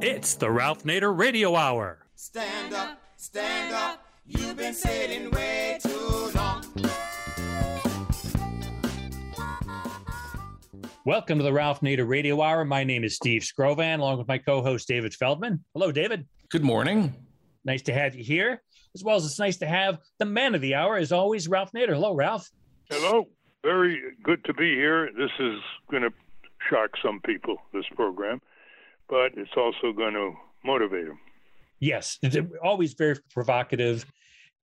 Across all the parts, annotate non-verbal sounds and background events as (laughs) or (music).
It's the Ralph Nader Radio Hour. Stand up, stand up. You've been sitting way too long. Welcome to the Ralph Nader Radio Hour. My name is Steve Skrovan, along with my co host, David Feldman. Hello, David. Good morning. Nice to have you here, as well as it's nice to have the man of the hour, as always, Ralph Nader. Hello, Ralph. Hello. Very good to be here. This is going to shock some people, this program, but it's also going to motivate them. Yes, it's always very provocative.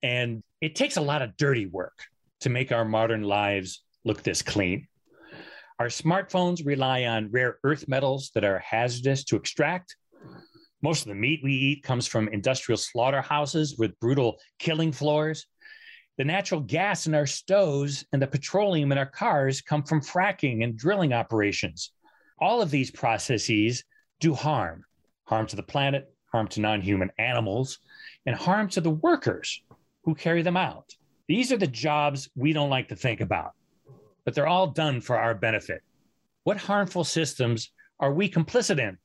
And it takes a lot of dirty work to make our modern lives look this clean. Our smartphones rely on rare earth metals that are hazardous to extract. Most of the meat we eat comes from industrial slaughterhouses with brutal killing floors. The natural gas in our stoves and the petroleum in our cars come from fracking and drilling operations. All of these processes do harm harm to the planet, harm to non human animals, and harm to the workers who carry them out. These are the jobs we don't like to think about, but they're all done for our benefit. What harmful systems are we complicit in?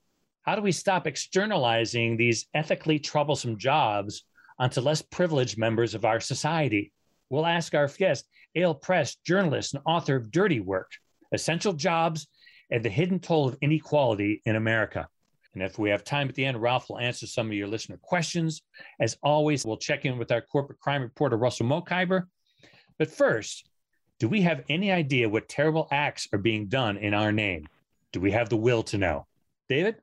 How do we stop externalizing these ethically troublesome jobs onto less privileged members of our society? We'll ask our guest, Eyal Press, journalist and author of Dirty Work Essential Jobs and the Hidden Toll of Inequality in America. And if we have time at the end, Ralph will answer some of your listener questions. As always, we'll check in with our corporate crime reporter, Russell Mokhiber. But first, do we have any idea what terrible acts are being done in our name? Do we have the will to know? David?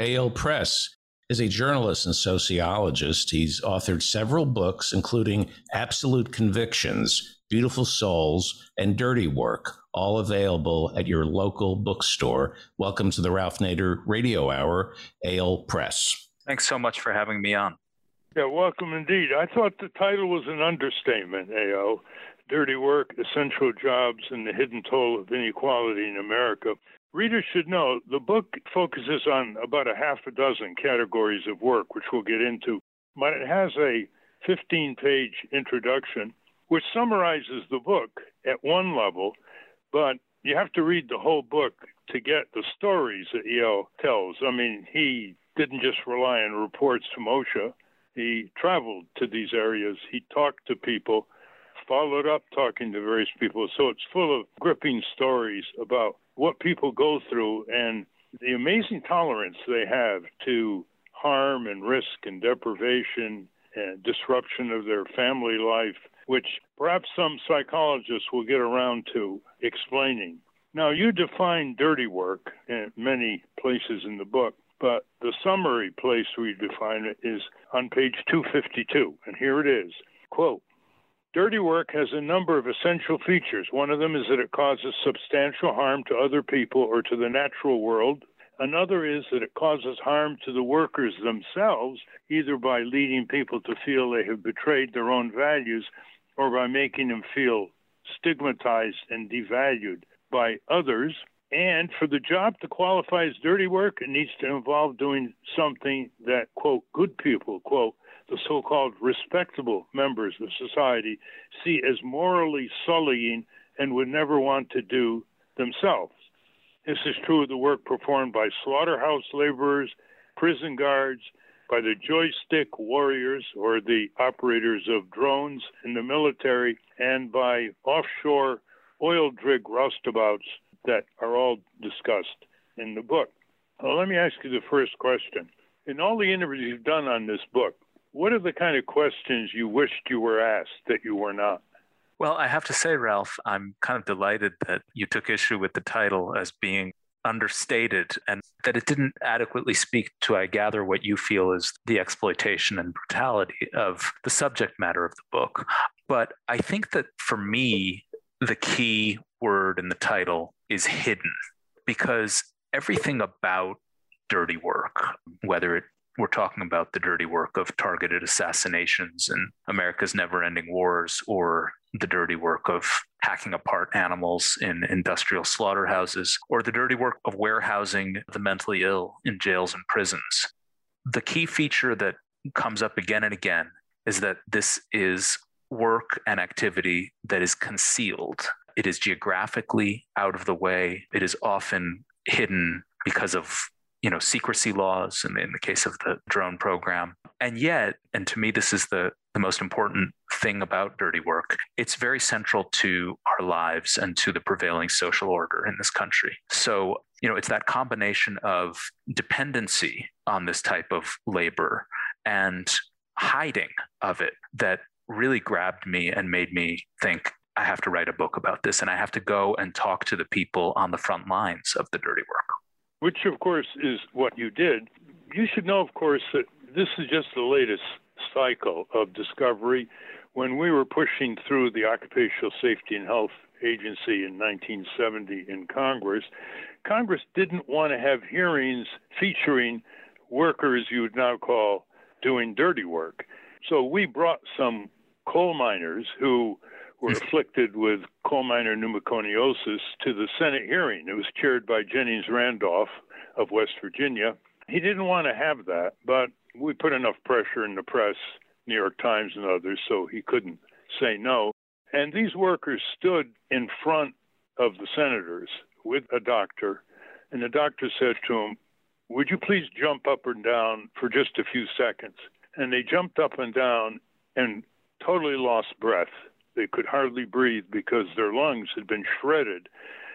Eyal Press is a journalist and sociologist. He's authored several books, including Absolute Convictions, Beautiful Souls, and Dirty Work, all available at your local bookstore. Welcome to the Ralph Nader Radio Hour, Eyal Press. Thanks so much for having me on. Yeah, welcome indeed. I thought the title was an understatement, Eyal. Dirty Work, Essential Jobs, and the Hidden Toll of Inequality in America. Readers should know the book focuses on about a half a dozen categories of work, which we'll get into, but it has a 15 page introduction which summarizes the book at one level, but you have to read the whole book to get the stories that Eyal tells. I mean, he didn't just rely on reports from OSHA. He traveled to these areas. He talked to people, followed up talking to various people. So it's full of gripping stories about what people go through and the amazing tolerance they have to harm and risk and deprivation and disruption of their family life, which perhaps some psychologists will get around to explaining. Now, you define dirty work in many places in the book, but the summary place we define it is on page 252, and here it is. Quote, Dirty work has a number of essential features. One of them is that it causes substantial harm to other people or to the natural world. Another is that it causes harm to the workers themselves, either by leading people to feel they have betrayed their own values or by making them feel stigmatized and devalued by others. And for the job to qualify as dirty work, it needs to involve doing something that, quote, good people, quote, the so called respectable members of society see as morally sullying and would never want to do themselves. This is true of the work performed by slaughterhouse laborers, prison guards, by the joystick warriors or the operators of drones in the military, and by offshore oil rig roustabouts that are all discussed in the book. Well, let me ask you the first question. In all the interviews you've done on this book, what are the kind of questions you wished you were asked that you were not? Well, I have to say, Ralph, I'm kind of delighted that you took issue with the title as being understated and that it didn't adequately speak to, I gather, what you feel is the exploitation and brutality of the subject matter of the book. But I think that for me, the key word in the title is hidden because everything about dirty work, whether it we're talking about the dirty work of targeted assassinations and America's never ending wars, or the dirty work of hacking apart animals in industrial slaughterhouses, or the dirty work of warehousing the mentally ill in jails and prisons. The key feature that comes up again and again is that this is work and activity that is concealed. It is geographically out of the way. It is often hidden because of you know, secrecy laws in in the case of the drone program. And yet, and to me, this is the, the most important thing about dirty work, it's very central to our lives and to the prevailing social order in this country. So, you know, it's that combination of dependency on this type of labor and hiding of it that really grabbed me and made me think I have to write a book about this and I have to go and talk to the people on the front lines of the dirty work. Which, of course, is what you did. You should know, of course, that this is just the latest cycle of discovery. When we were pushing through the Occupational Safety and Health Agency in 1970 in Congress, Congress didn't want to have hearings featuring workers you would now call doing dirty work. So we brought some coal miners who were afflicted with coal miner pneumoconiosis to the Senate hearing. It was chaired by Jennings Randolph of West Virginia. He didn't want to have that, but we put enough pressure in the press, New York Times and others, so he couldn't say no. And these workers stood in front of the senators with a doctor, and the doctor said to him, Would you please jump up and down for just a few seconds? And they jumped up and down and totally lost breath. They could hardly breathe because their lungs had been shredded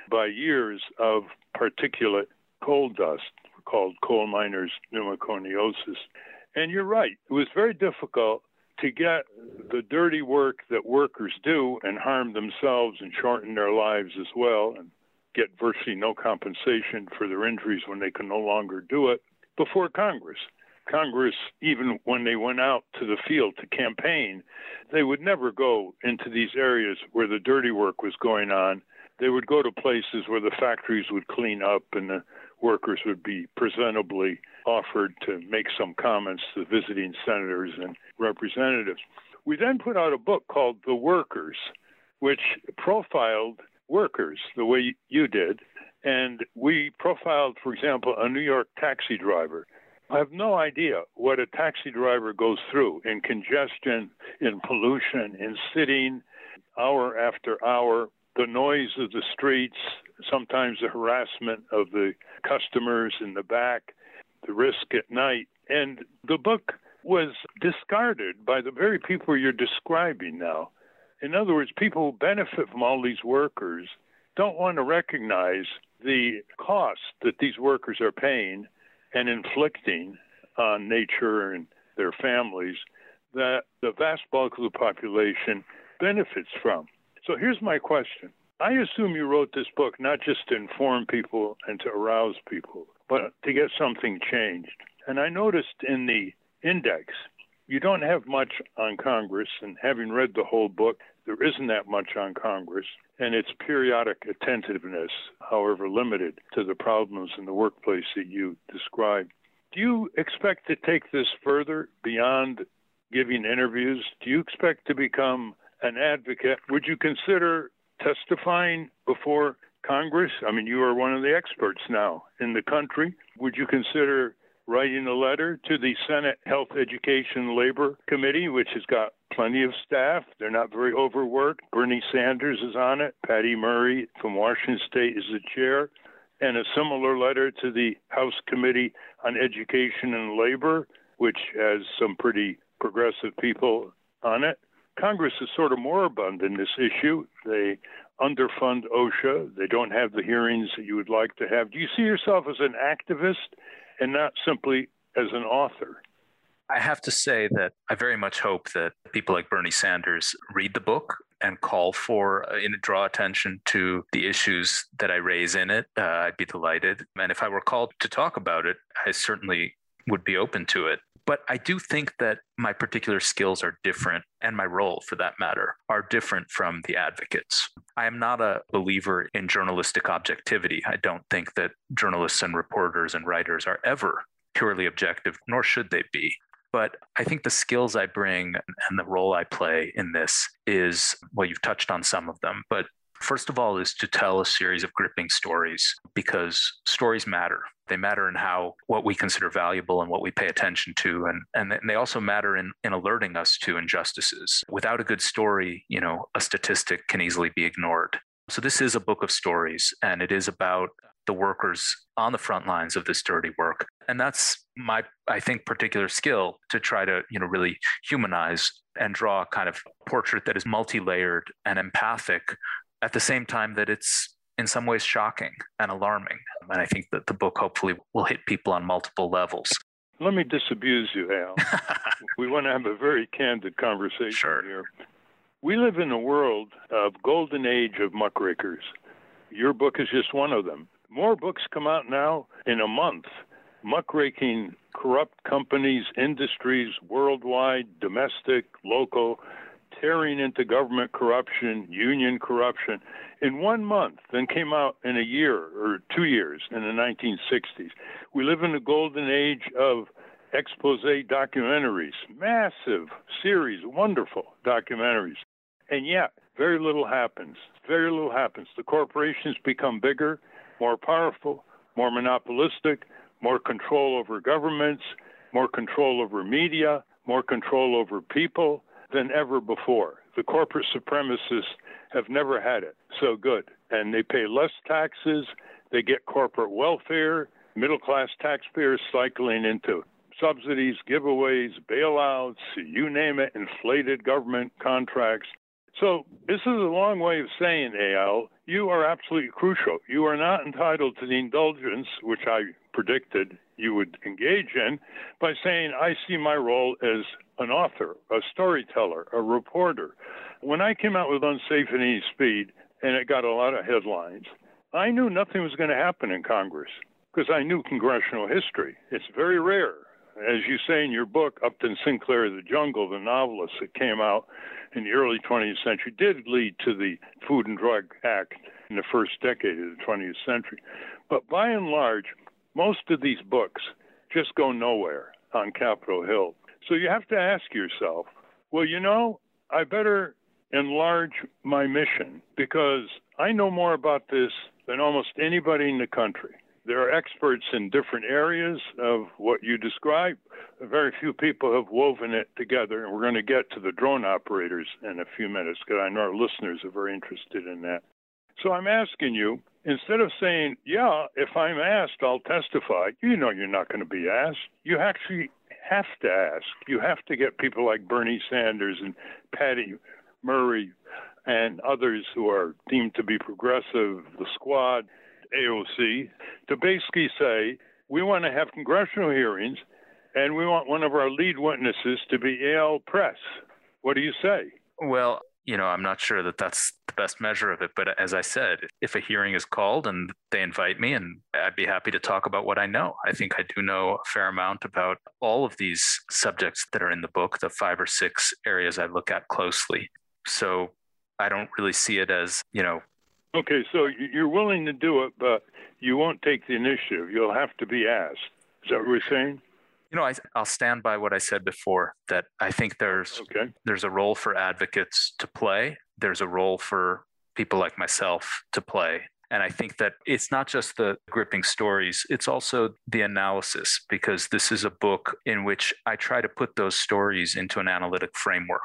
by years of particulate coal dust called coal miners' pneumoconiosis. And you're right, it was very difficult to get the dirty work that workers do and harm themselves and shorten their lives as well and get virtually no compensation for their injuries when they can no longer do it before Congress. Congress, even when they went out to the field to campaign, they would never go into these areas where the dirty work was going on. They would go to places where the factories would clean up and the workers would be presentably offered to make some comments to visiting senators and representatives. We then put out a book called The Workers, which profiled workers the way you did. And we profiled, for example, a New York taxi driver I have no idea what a taxi driver goes through in congestion, in pollution, in sitting hour after hour, the noise of the streets, sometimes the harassment of the customers in the back, the risk at night. And the book was discarded by the very people you're describing now. In other words, people who benefit from all these workers don't want to recognize the cost that these workers are paying and inflicting on nature and their families that the vast bulk of the population benefits from. So here's my question. I assume you wrote this book not just to inform people and to arouse people, but to get something changed. And I noticed in the index, you don't have much on Congress, and having read the whole book, there isn't that much on Congress and its periodic attentiveness, however limited, to the problems in the workplace that you described. Do you expect to take this further beyond giving interviews? Do you expect to become an advocate? Would you consider testifying before Congress? I mean, you are one of the experts now in the country. Would you consider writing a letter to the Senate Health Education Labor Committee, which has got plenty of staff. They're not very overworked. Bernie Sanders is on it. Patty Murray from Washington State is the chair. And a similar letter to the House Committee on Education and Labor, which has some pretty progressive people on it. Congress is sort of moribund in this issue. They underfund OSHA. They don't have the hearings that you would like to have. Do you see yourself as an activist and not simply as an author. I have to say that I very much hope that people like Bernie Sanders read the book and call for uh, draw attention to the issues that I raise in it. Uh, I'd be delighted. And if I were called to talk about it, I certainly would be open to it. But I do think that my particular skills are different, and my role, for that matter, are different from the advocates. I am not a believer in journalistic objectivity. I don't think that journalists and reporters and writers are ever purely objective, nor should they be. But I think the skills I bring and the role I play in this is well, you've touched on some of them, but First of all, is to tell a series of gripping stories because stories matter. They matter in how what we consider valuable and what we pay attention to, and and they also matter in in alerting us to injustices. Without a good story, you know, a statistic can easily be ignored. So this is a book of stories, and it is about the workers on the front lines of this dirty work. And that's my, I think, particular skill to try to, you know, really humanize and draw a kind of portrait that is multi-layered and empathic at the same time that it's in some ways shocking and alarming. And I think that the book hopefully will hit people on multiple levels. Let me disabuse you, Eyal. (laughs) we want to have a very candid conversation Sure. here. We live in a world of golden age of muckrakers. Your book is just one of them. More books come out now in a month, muckraking corrupt companies, industries worldwide, domestic, local, tearing into government corruption, union corruption in one month, then came out in a year or two years in the 1960s. We live in the golden age of expose documentaries, massive series, wonderful documentaries. And yet, very little happens. Very little happens. The corporations become bigger, more powerful, more monopolistic, more control over governments, more control over media, more control over people than ever before. The corporate supremacists have never had it so good. And they pay less taxes, they get corporate welfare, middle class taxpayers cycling into subsidies, giveaways, bailouts, you name it, inflated government contracts. So, this is a long way of saying, Eyal, you are absolutely crucial. You are not entitled to the indulgence, which I predicted you would engage in, by saying, I see my role as an author, a storyteller, a reporter. When I came out with Unsafe at Any Speed, and it got a lot of headlines, I knew nothing was going to happen in Congress because I knew congressional history. It's very rare. As you say in your book, Upton Sinclair, The Jungle, the novelist that came out in the early 20th century, did lead to the Food and Drug Act in the first decade of the 20th century. But by and large, most of these books just go nowhere on Capitol Hill. So you have to ask yourself, well, you know, I better enlarge my mission because I know more about this than almost anybody in the country. There are experts in different areas of what you describe. Very few people have woven it together, and we're going to get to the drone operators in a few minutes because I know our listeners are very interested in that. So I'm asking you, instead of saying, yeah, if I'm asked, I'll testify, you know you're not going to be asked. You actually have to ask. You have to get people like Bernie Sanders and Patty Murray and others who are deemed to be progressive, the squad, AOC, to basically say, we want to have congressional hearings and we want one of our lead witnesses to be Eyal Press. What do you say? Well, you know, I'm not sure that that's the best measure of it. But as I said, if a hearing is called and they invite me, and I'd be happy to talk about what I know. I think I do know a fair amount about all of these subjects that are in the book, the five or six areas I look at closely. So I don't really see it as, you know, Okay, so you're willing to do it, but you won't take the initiative. You'll have to be asked. Is that what we're saying? you know, I, I'll stand by what I said before that I think there's Okay. there's a role for advocates to play. There's a role for people like myself to play. And I think that it's not just the gripping stories, it's also the analysis, because this is a book in which I try to put those stories into an analytic framework.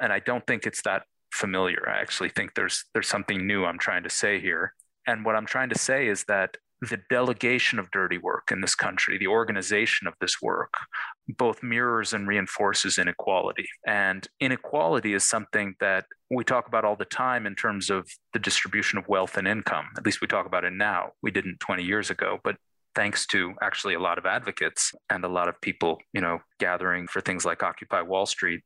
And I don't think it's that familiar. I actually think there's there's something new I'm trying to say here. And what I'm trying to say is that the delegation of dirty work in this country, the organization of this work, both mirrors and reinforces inequality. And inequality is something that we talk about all the time in terms of the distribution of wealth and income. At least we talk about it now. We didn't 20 years ago, but thanks to actually a lot of advocates and a lot of people, you know, gathering for things like Occupy Wall Street,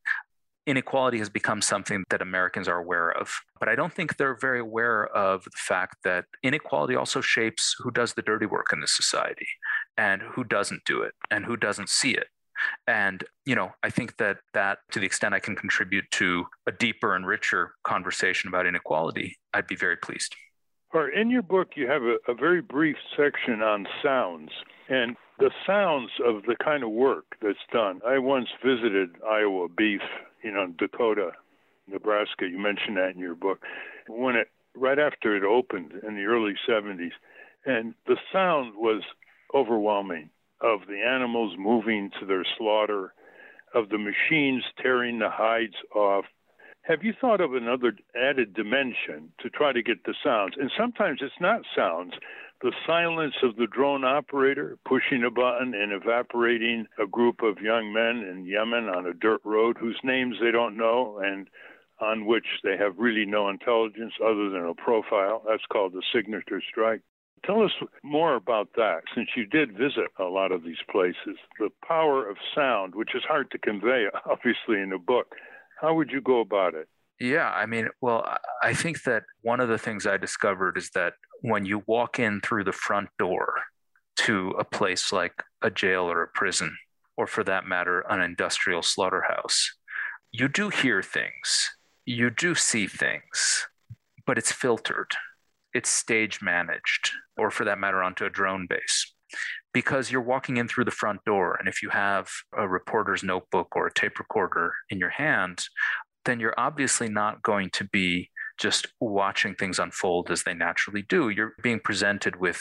inequality has become something that Americans are aware of. But I don't think they're very aware of the fact that inequality also shapes who does the dirty work in this society and who doesn't do it and who doesn't see it. And, you know, I think that that to the extent I can contribute to a deeper and richer conversation about inequality, I'd be very pleased. In your book, you have a, a very brief section on sounds and the sounds of the kind of work that's done. I once visited Iowa Beef, you know, Dakota, Nebraska. You mentioned that in your book. When it right after it opened in the early 70s, and the sound was overwhelming of the animals moving to their slaughter, of the machines tearing the hides off. Have you thought of another added dimension to try to get the sounds? And sometimes it's not sounds, the silence of the drone operator pushing a button and evaporating a group of young men in Yemen on a dirt road whose names they don't know and on which they have really no intelligence other than a profile. That's called the signature strike. Tell us more about that, since you did visit a lot of these places. The power of sound, which is hard to convey, (laughs) obviously, in a book. How would you go about it? Yeah, I mean, well, I think that one of the things I discovered is that when you walk in through the front door to a place like a jail or a prison, or for that matter, an industrial slaughterhouse, you do hear things, you do see things, but it's filtered, it's stage managed, or for that matter, onto a drone base. Because you're walking in through the front door, and if you have a reporter's notebook or a tape recorder in your hand, then you're obviously not going to be just watching things unfold as they naturally do. You're being presented with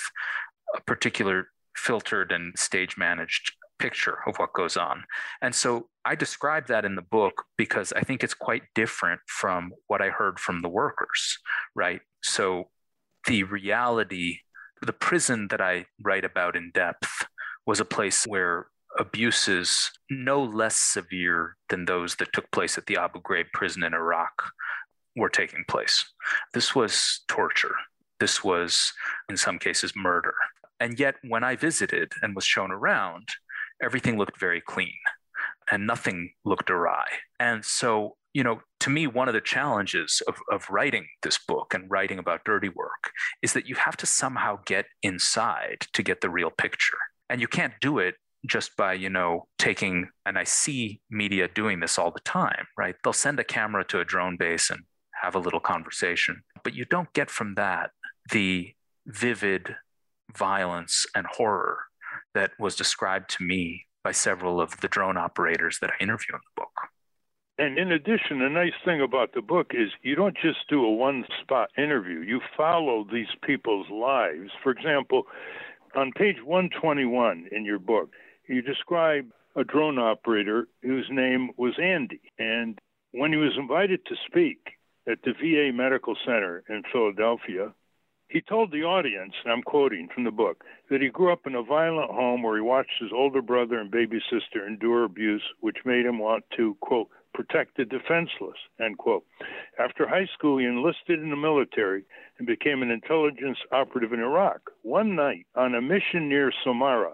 a particular filtered and stage managed picture of what goes on. And so I describe that in the book because I think it's quite different from what I heard from the workers, right? So the reality, the prison that I write about in depth was a place where abuses no less severe than those that took place at the Abu Ghraib prison in Iraq were taking place. This was torture. This was, in some cases, murder. And yet, when I visited and was shown around, everything looked very clean and nothing looked awry. And so, you know, to me, one of the challenges of, of writing this book and writing about dirty work is that you have to somehow get inside to get the real picture. And you can't do it just by you know taking and i see media doing this all the time right? They'll send a camera to a drone base and have a little conversation. But you don't get from that the vivid violence and horror that was described to me by several of the drone operators that i interview in the book. And in addition, a nice thing about the book is you don't just do a one spot interview, you follow these people's lives. For example, on page 121 in your book, you describe a drone operator whose name was Andy. And when he was invited to speak at the VA Medical Center in Philadelphia, he told the audience, and I'm quoting from the book, that he grew up in a violent home where he watched his older brother and baby sister endure abuse, which made him want to, quote, protect the defenseless, end quote. After high school, he enlisted in the military and became an intelligence operative in Iraq. One night, on a mission near Samarra,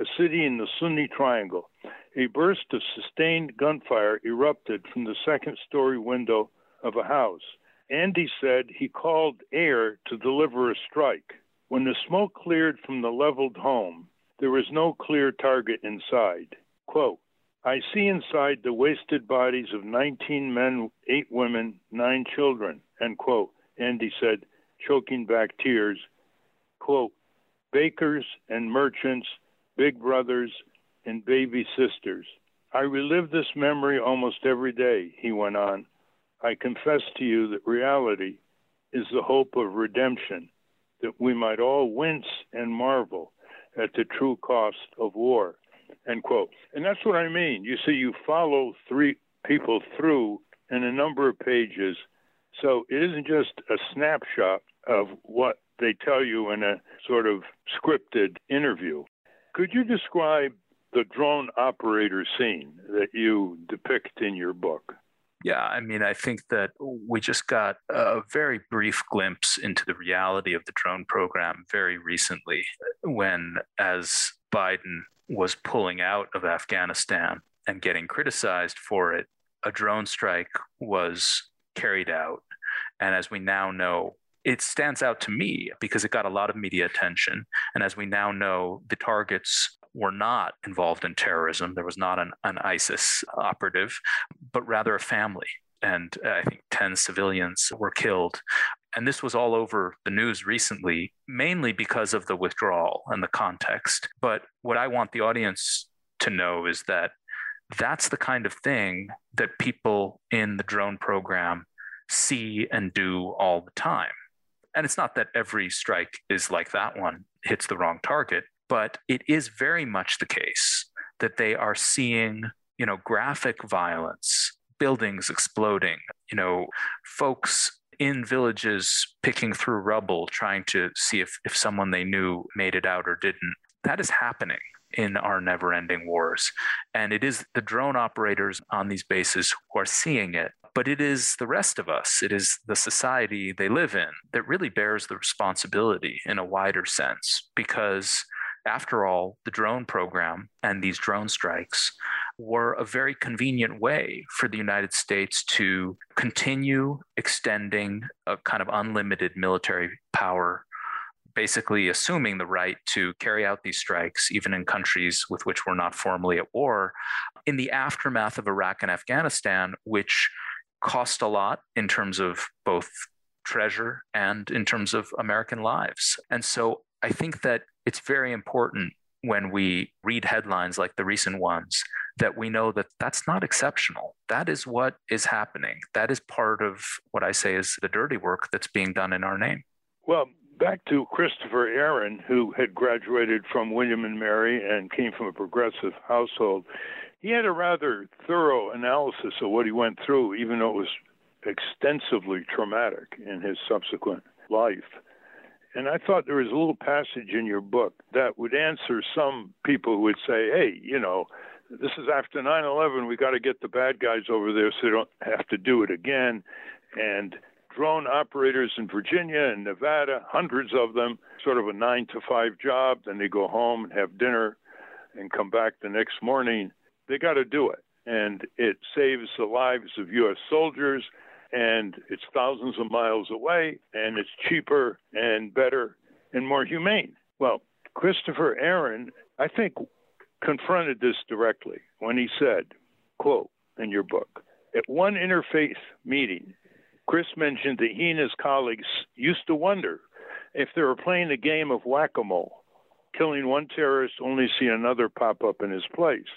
a city in the Sunni Triangle, a burst of sustained gunfire erupted from the second story window of a house. Andy said he called air to deliver a strike. When the smoke cleared from the leveled home, there was no clear target inside. Quote, I see inside the wasted bodies of 19 men, 8 women, 9 children, end quote. Andy said, choking back tears. Quote, bakers and merchants big brothers, and baby sisters. I relive this memory almost every day, he went on. I confess to you that reality is the hope of redemption, that we might all wince and marvel at the true cost of war. End quote. And that's what I mean. You see, you follow three people through in a number of pages. So it isn't just a snapshot of what they tell you in a sort of scripted interview. Could you describe the drone operator scene that you depict in your book? Yeah, I mean, I think that we just got a very brief glimpse into the reality of the drone program very recently when, as Biden was pulling out of Afghanistan and getting criticized for it, a drone strike was carried out. And as we now know, it stands out to me because it got a lot of media attention. And as we now know, the targets were not involved in terrorism. There was not an, an ISIS operative, but rather a family. And uh, I think 10 civilians were killed. And this was all over the news recently, mainly because of the withdrawal and the context. But what I want the audience to know is that that's the kind of thing that people in the drone program see and do all the time. And it's not that every strike is like that one, hits the wrong target, but it is very much the case that they are seeing, you know, graphic violence, buildings exploding, you know, folks in villages picking through rubble, trying to see if, if someone they knew made it out or didn't. That is happening in our never ending wars. And it is the drone operators on these bases who are seeing it. But it is the rest of us, it is the society they live in that really bears the responsibility in a wider sense. Because after all, the drone program and these drone strikes were a very convenient way for the United States to continue extending a kind of unlimited military power basically assuming the right to carry out these strikes, even in countries with which we're not formally at war, in the aftermath of Iraq and Afghanistan, which cost a lot in terms of both treasure and in terms of American lives. And so I think that it's very important when we read headlines like the recent ones that we know that that's not exceptional. That is what is happening. That is part of what I say is the dirty work that's being done in our name. Well, back to Christopher Aaron, who had graduated from William and Mary and came from a progressive household. He had a rather thorough analysis of what he went through, even though it was extensively traumatic in his subsequent life. And I thought there was a little passage in your book that would answer some people who would say, hey, you know, this is after 9 11. We got to get the bad guys over there so they don't have to do it again. And drone operators in Virginia and Nevada, hundreds of them, sort of a nine to five job. Then they go home and have dinner and come back the next morning. They got to do it. And it saves the lives of U.S. soldiers, and it's thousands of miles away, and it's cheaper and better and more humane. Well, Christopher Aaron, I think, confronted this directly when he said, quote, in your book, at one interfaith meeting Chris mentioned that he and his colleagues used to wonder if they were playing a game of whack a mole, killing one terrorist only see another pop up in his place.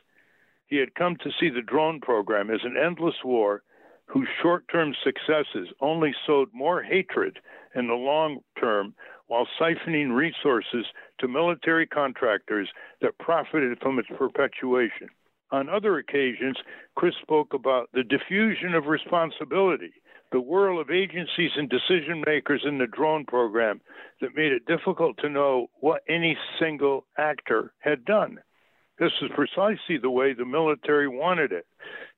He had come to see the drone program as an endless war whose short term successes only sowed more hatred in the long term while siphoning resources to military contractors that profited from its perpetuation. On other occasions, Chris spoke about the diffusion of responsibility the whirl of agencies and decision makers in the drone program that made it difficult to know what any single actor had done. This is precisely the way the military wanted it.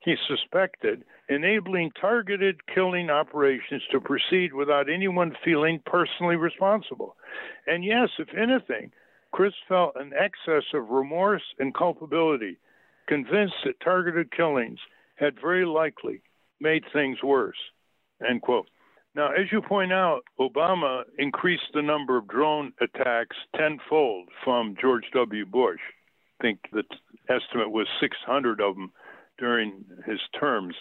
He suspected enabling targeted killing operations to proceed without anyone feeling personally responsible. And yes, if anything, Chris felt an excess of remorse and culpability, convinced that targeted killings had very likely made things worse. End quote. Now, as you point out, Obama increased the number of drone attacks tenfold from George W. Bush. Think the estimate was 600 of them during his terms.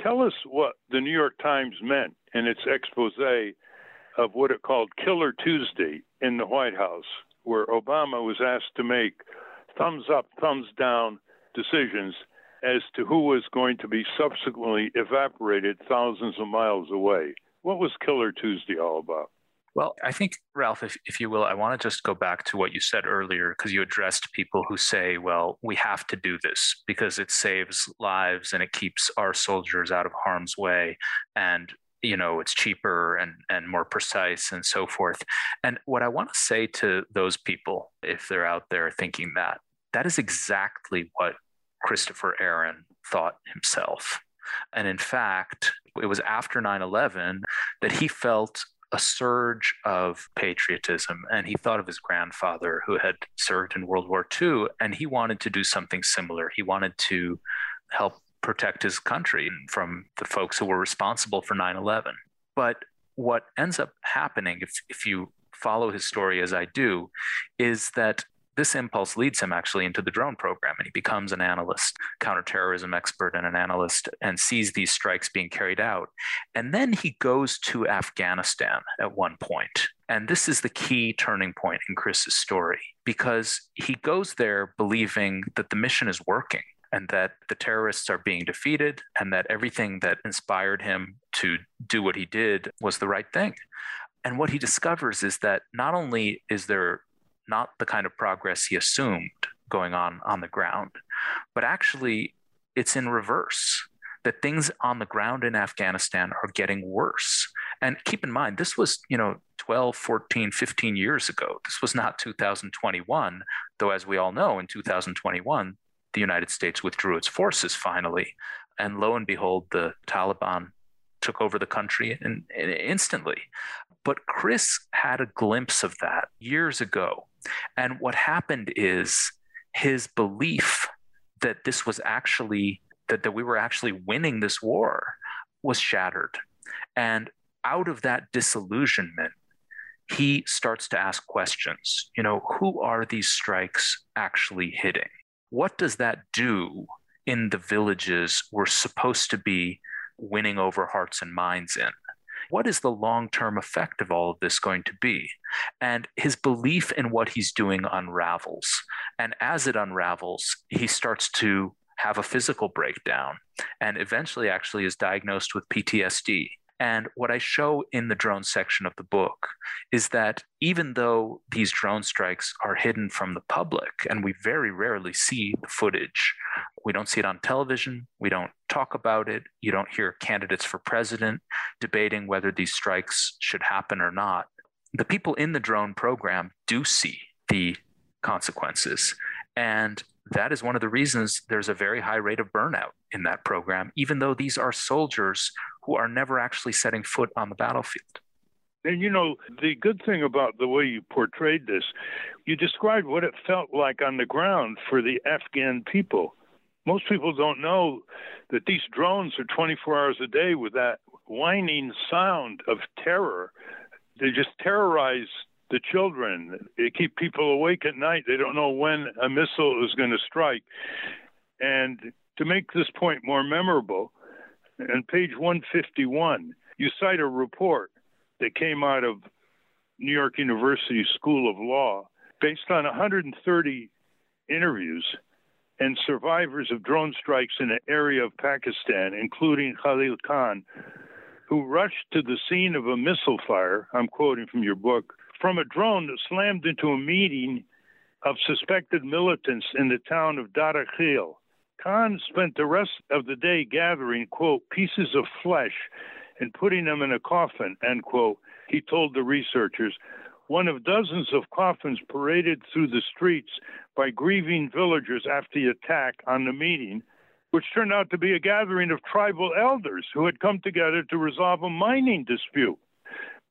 Tell us what the New York Times meant in its expose of what it called Killer Tuesday in the White House, where Obama was asked to make thumbs up, thumbs down decisions as to who was going to be subsequently evaporated thousands of miles away. What was Killer Tuesday all about? Well, I think, Ralph, if, if you will, I want to just go back to what you said earlier, because you addressed people who say, well, we have to do this because it saves lives and it keeps our soldiers out of harm's way. And you know it's cheaper and and more precise and so forth and what i want to say to those people if they're out there thinking that that is exactly what Christopher Aaron thought himself. And in fact, it was after 9 11 that he felt a surge of patriotism. And he thought of his grandfather who had served in World War II, and he wanted to do something similar. He wanted to help protect his country from the folks who were responsible for 9 11. But what ends up happening, if, if you follow his story as I do, is that this impulse leads him actually into the drone program and he becomes an analyst counterterrorism expert and an analyst and sees these strikes being carried out. And then he goes to afghanistan at one point. And this is the key turning point in chris's story because he goes there believing that the mission is working and that the terrorists are being defeated and that everything that inspired him to do what he did was the right thing. And what he discovers is that not only is there not the kind of progress he assumed going on on the ground, but actually it's in reverse. That things on the ground in Afghanistan are getting worse. And keep in mind, this was, you know, 12, 14, 15 years ago. This was not 2021, though, as we all know, in 2021, the United States withdrew its forces finally. And lo and behold, the Taliban took over the country in, in instantly. But Chris had a glimpse of that years ago. And what happened is his belief that this was actually that, that we were actually winning this war was shattered. And out of that disillusionment, he starts to ask questions. You know, who are these strikes actually hitting? What does that do in the villages we're supposed to be winning over hearts and minds in? What is the long term effect of all of this going to be? And his belief in what he's doing unravels. And as it unravels, he starts to have a physical breakdown and eventually actually is diagnosed with PTSD. And what I show in the drone section of the book is that even though these drone strikes are hidden from the public, and we very rarely see the footage, we don't see it on television, we don't talk about it, you don't hear candidates for president debating whether these strikes should happen or not. The people in the drone program do see the consequences. And that is one of the reasons there's a very high rate of burnout in that program, even though these are soldiers who are never actually setting foot on the battlefield. And you know, the good thing about the way you portrayed this, you described what it felt like on the ground for the Afghan people. Most people don't know that these drones are 24 hours a day with that whining sound of terror. They just terrorize the children. They keep people awake at night. They don't know when a missile is going to strike. And to make this point more memorable, on page 151, you cite a report that came out of New York University School of Law based on 130 interviews and survivors of drone strikes in an area of Pakistan, including Khalil Khan, who rushed to the scene of a missile fire. I'm quoting from your book from a drone that slammed into a meeting of suspected militants in the town of Datta Khel. Khan spent the rest of the day gathering, quote, pieces of flesh and putting them in a coffin, end quote. He told the researchers, one of dozens of coffins paraded through the streets by grieving villagers after the attack on the meeting, which turned out to be a gathering of tribal elders who had come together to resolve a mining dispute.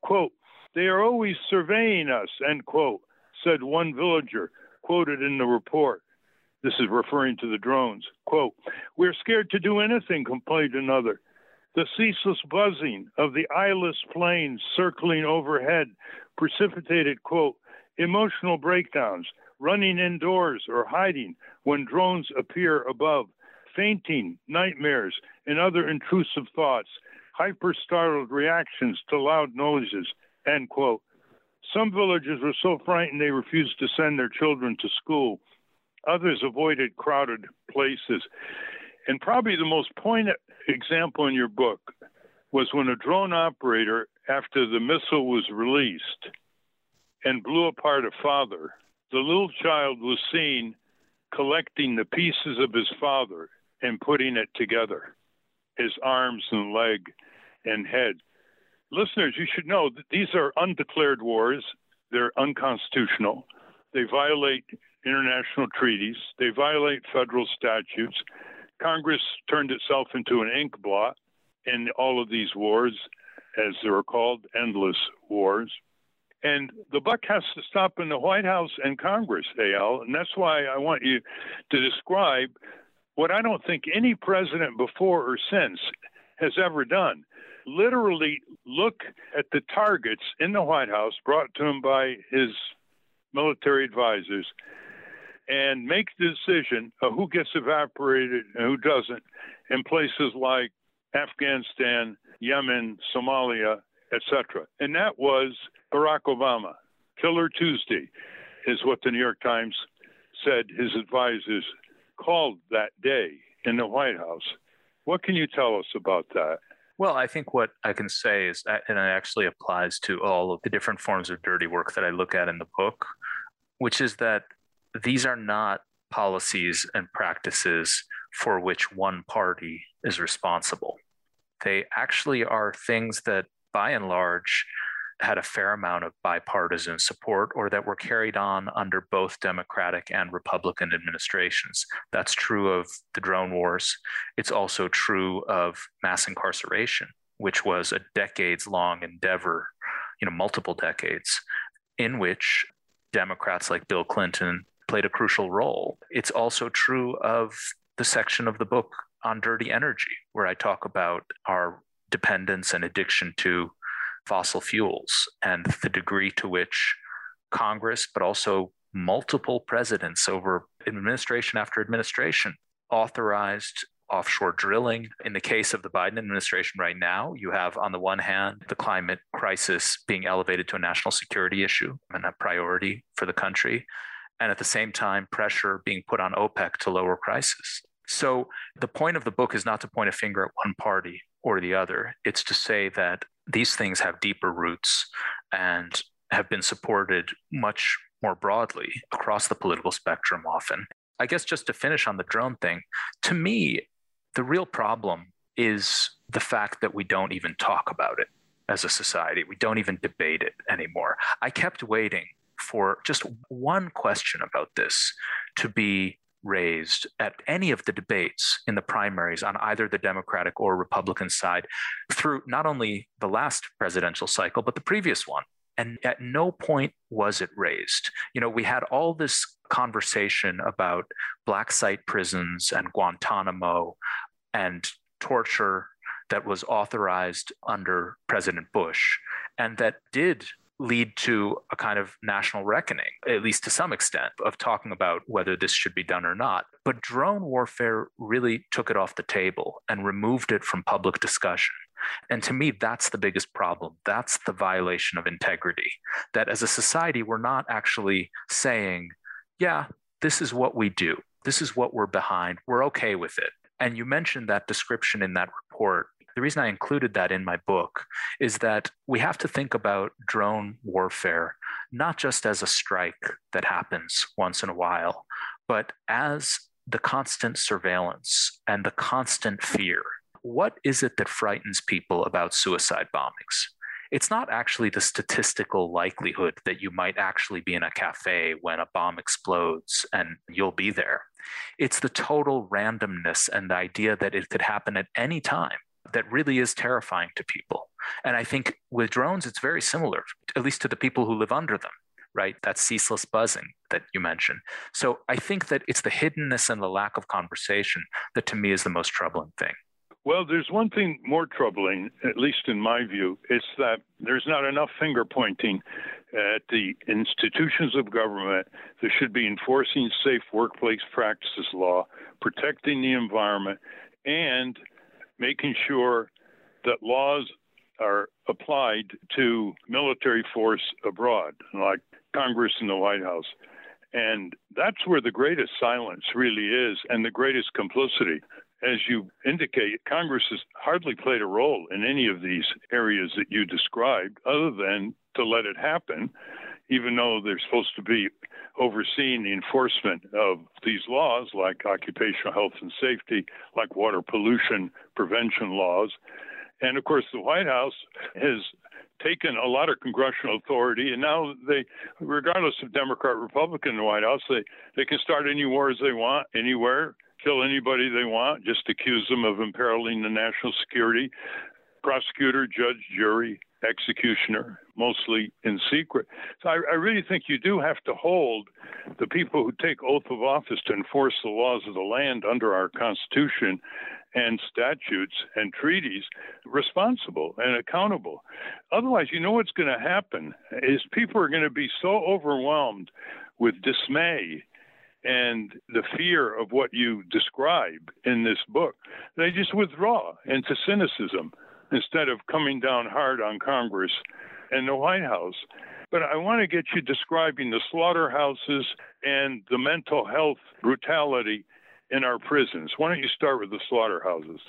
Quote, they are always surveying us, end quote, said one villager, quoted in the report. This is referring to the drones. Quote, We're scared to do anything, complained another. The ceaseless buzzing of the eyeless planes circling overhead precipitated, quote, emotional breakdowns, running indoors or hiding when drones appear above, fainting, nightmares, and other intrusive thoughts, hyper startled reactions to loud noises, end quote. Some villagers were so frightened they refused to send their children to school. Others avoided crowded places. And probably the most poignant example in your book was when a drone operator, after the missile was released and blew apart a father, the little child was seen collecting the pieces of his father and putting it together his arms and leg and head listeners, you should know that these are undeclared wars. They're unconstitutional. They violate international treaties. They violate federal statutes. Congress turned itself into an ink blot in all of these wars, as they were called, endless wars. And the buck has to stop in the White House and Congress, Eyal. And that's why I want you to describe what I don't think any president before or since has ever done literally look at the targets in the White House brought to him by his military advisors and make the decision of who gets evaporated and who doesn't in places like Afghanistan, Yemen, Somalia, etc. And that was Barack Obama. Killer Tuesday is what the New York Times said his advisors called that day in the White House. What can you tell us about that? Well, I think what I can say is, and it actually applies to all of the different forms of dirty work that I look at in the book, which is that these are not policies and practices for which one party is responsible. They actually are things that by and large, had a fair amount of bipartisan support or that were carried on under both Democratic and Republican administrations. That's true of the drone wars. It's also true of mass incarceration, which was a decades long endeavor, you know, multiple decades, in which Democrats like Bill Clinton played a crucial role. It's also true of the section of the book on dirty energy, where I talk about our dependence and addiction to fossil fuels and the degree to which Congress, but also multiple presidents over administration after administration, authorized offshore drilling. In the case of the Biden administration right now, you have, on the one hand, the climate crisis being elevated to a national security issue and a priority for the country. And at the same time, pressure being put on OPEC to lower prices. So the point of the book is not to point a finger at one party or the other. It's to say that these things have deeper roots and have been supported much more broadly across the political spectrum often. I guess just to finish on the drone thing, to me, the real problem is the fact that we don't even talk about it as a society. We don't even debate it anymore. I kept waiting for just one question about this to be raised at any of the debates in the primaries on either the Democratic or Republican side through not only the last presidential cycle, but the previous one. And at no point was it raised. You know, we had all this conversation about black site prisons and Guantanamo and torture that was authorized under President Bush and that did lead to a kind of national reckoning, at least to some extent, of talking about whether this should be done or not. But drone warfare really took it off the table and removed it from public discussion. And to me, that's the biggest problem. That's the violation of integrity. That as a society, we're not actually saying, yeah, this is what we do. This is what we're behind. We're okay with it. And you mentioned that description in that report the reason I included that in my book is that we have to think about drone warfare not just as a strike that happens once in a while, but as the constant surveillance and the constant fear. What is it that frightens people about suicide bombings? It's not actually the statistical likelihood that you might actually be in a cafe when a bomb explodes and you'll be there. It's the total randomness and the idea that it could happen at any time that really is terrifying to people. And I think with drones, it's very similar, at least to the people who live under them, right? That ceaseless buzzing that you mentioned. So I think that it's the hiddenness and the lack of conversation that to me is the most troubling thing. Well, there's one thing more troubling, at least in my view, it's that there's not enough finger pointing at the institutions of government that should be enforcing safe workplace practices law, protecting the environment, and making sure that laws are applied to military force abroad, like Congress and the White House. And that's where the greatest silence really is and the greatest complicity. As you indicate, Congress has hardly played a role in any of these areas that you described, other than to let it happen, even though they're supposed to be overseeing the enforcement of these laws, like occupational health and safety, like water pollution prevention laws. And of course, the White House has taken a lot of congressional authority, and now they, regardless of Democrat, Republican in the White House, they, they can start any wars they want anywhere, kill anybody they want, just accuse them of imperiling the national security. Prosecutor, judge, jury, executioner, mostly in secret. So I, I, really think you do have to hold the people who take oath of office to enforce the laws of the land under our Constitution and statutes and treaties responsible and accountable. Otherwise, you know what's going to happen is people are going to be so overwhelmed with dismay and the fear of what you describe in this book, they just withdraw into cynicism instead of coming down hard on Congress and the White House. But I want to get you describing the slaughterhouses and the mental health brutality in our prisons. Why don't you start with the slaughterhouses?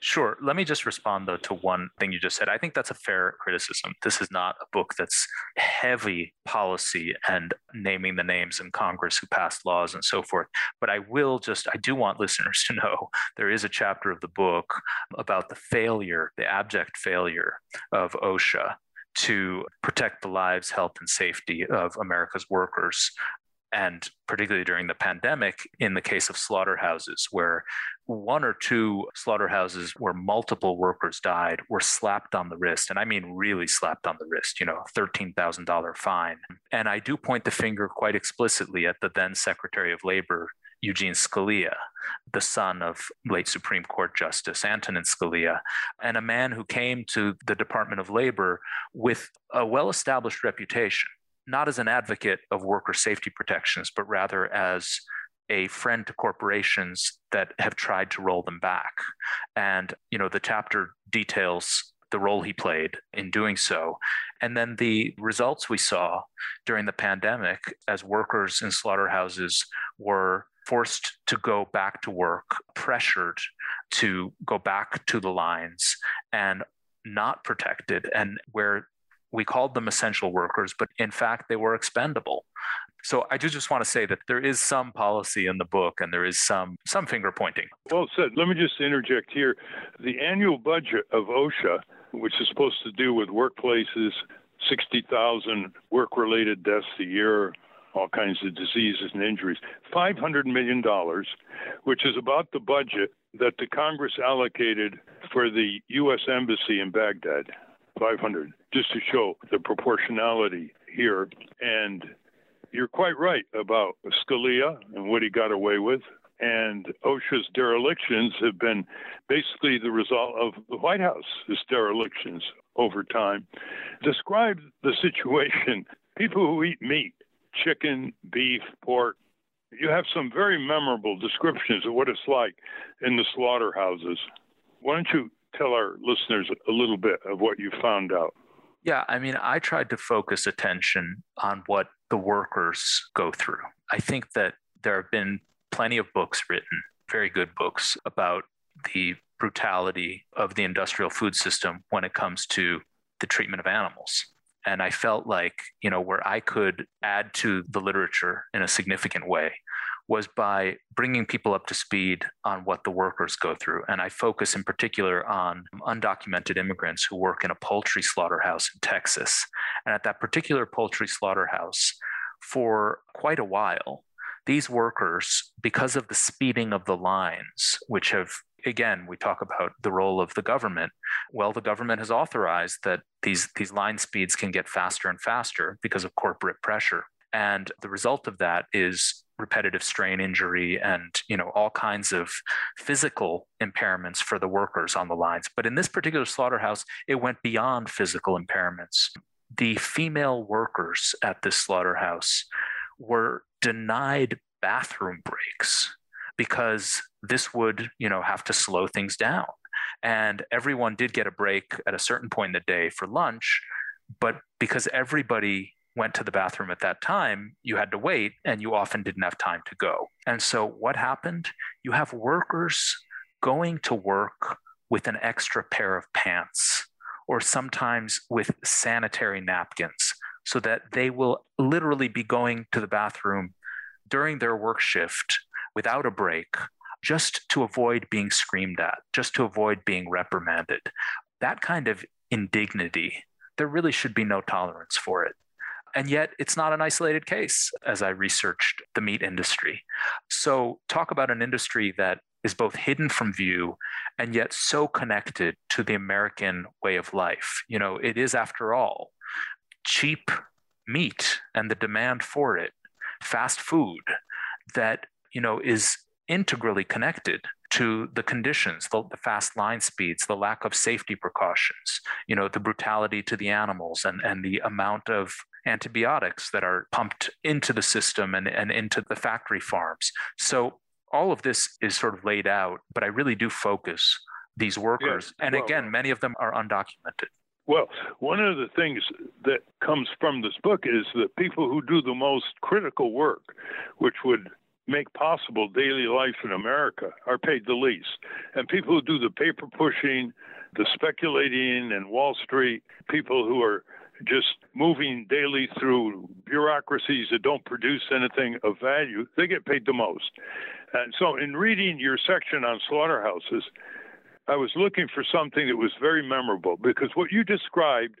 Sure. Let me just respond, though, to one thing you just said. I think that's a fair criticism. This is not a book that's heavy policy and naming the names in Congress who passed laws and so forth. But I will just, I do want listeners to know (laughs) there is a chapter of the book about the failure, the abject failure of OSHA to protect the lives, health, and safety of America's workers. And particularly during the pandemic, in the case of slaughterhouses, where one or two slaughterhouses where multiple workers died were slapped on the wrist. And I mean, really slapped on the wrist, you know, $13,000 fine. And I do point the finger quite explicitly at the then Secretary of Labor, Eugene Scalia, the son of late Supreme Court Justice Antonin Scalia, and a man who came to the Department of Labor with a well established reputation, not as an advocate of worker safety protections, but rather as a friend to corporations that have tried to roll them back. And, you know, the chapter details the role he played in doing so. And then the results we saw during the pandemic as workers in slaughterhouses were forced to go back to work, pressured to go back to the lines and not protected, and where we called them essential workers, but in fact, they were expendable. So I do just want to say that there is some policy in the book and there is some some finger pointing. Well said. Let me just interject here. The annual budget of OSHA, which is supposed to do with workplaces, 60,000 work-related deaths a year, all kinds of diseases and injuries. $500 million, which is about the budget that the Congress allocated for the U.S. Embassy in Baghdad. 500, just to show the proportionality here. And you're quite right about Scalia and what he got away with. And OSHA's derelictions have been basically the result of the White House's derelictions over time. Describe the situation. (laughs) People who eat meat chicken, beef, pork. You have some very memorable descriptions of what it's like in the slaughterhouses. Why don't you tell our listeners a little bit of what you found out? Yeah, I mean, I tried to focus attention on what the workers go through. I think that there have been plenty of books written, very good books, about the brutality of the industrial food system when it comes to the treatment of animals. And I felt like, you know, where I could add to the literature in a significant way was by bringing people up to speed on what the workers go through. And I focus in particular on undocumented immigrants who work in a poultry slaughterhouse in Texas. And at that particular poultry slaughterhouse, for quite a while, these workers, because of the speeding of the lines, which have again, we talk about the role of the government. Well, the government has authorized that these, these line speeds can get faster and faster because of corporate pressure. And the result of that is repetitive strain injury and you know all kinds of physical impairments for the workers on the lines but in this particular slaughterhouse it went beyond physical impairments the female workers at this slaughterhouse were denied bathroom breaks because this would, you know, have to slow things down. And everyone did get a break at a certain point in the day for lunch, but because everybody went to the bathroom at that time, you had to wait and you often didn't have time to go. And so what happened? You have workers going to work with an extra pair of pants or sometimes with sanitary napkins so that they will literally be going to the bathroom during their work shift without a break just to avoid being screamed at, just to avoid being reprimanded. That kind of indignity, there really should be no tolerance for it. And yet, it's not an isolated case as I researched the meat industry. So, talk about an industry that is both hidden from view and yet so connected to the American way of life. You know, it is, after all, cheap meat and the demand for it, fast food that you know, is integrally connected to the conditions, the, the, fast line speeds, the lack of safety precautions, you know, the brutality to the animals and, and the amount of antibiotics that are pumped into the system and, and into the factory farms. So all of this is sort of laid out, but I really do focus these workers. Yes. And well, again, many of them are undocumented. Well, one of the things that comes from this book is that people who do the most critical work, which would make possible daily life in America are paid the least. And people who do the paper pushing, the speculating and Wall Street, people who are just moving daily through bureaucracies that don't produce anything of value, they get paid the most. And so, in reading your section on slaughterhouses, I was looking for something that was very memorable because what you described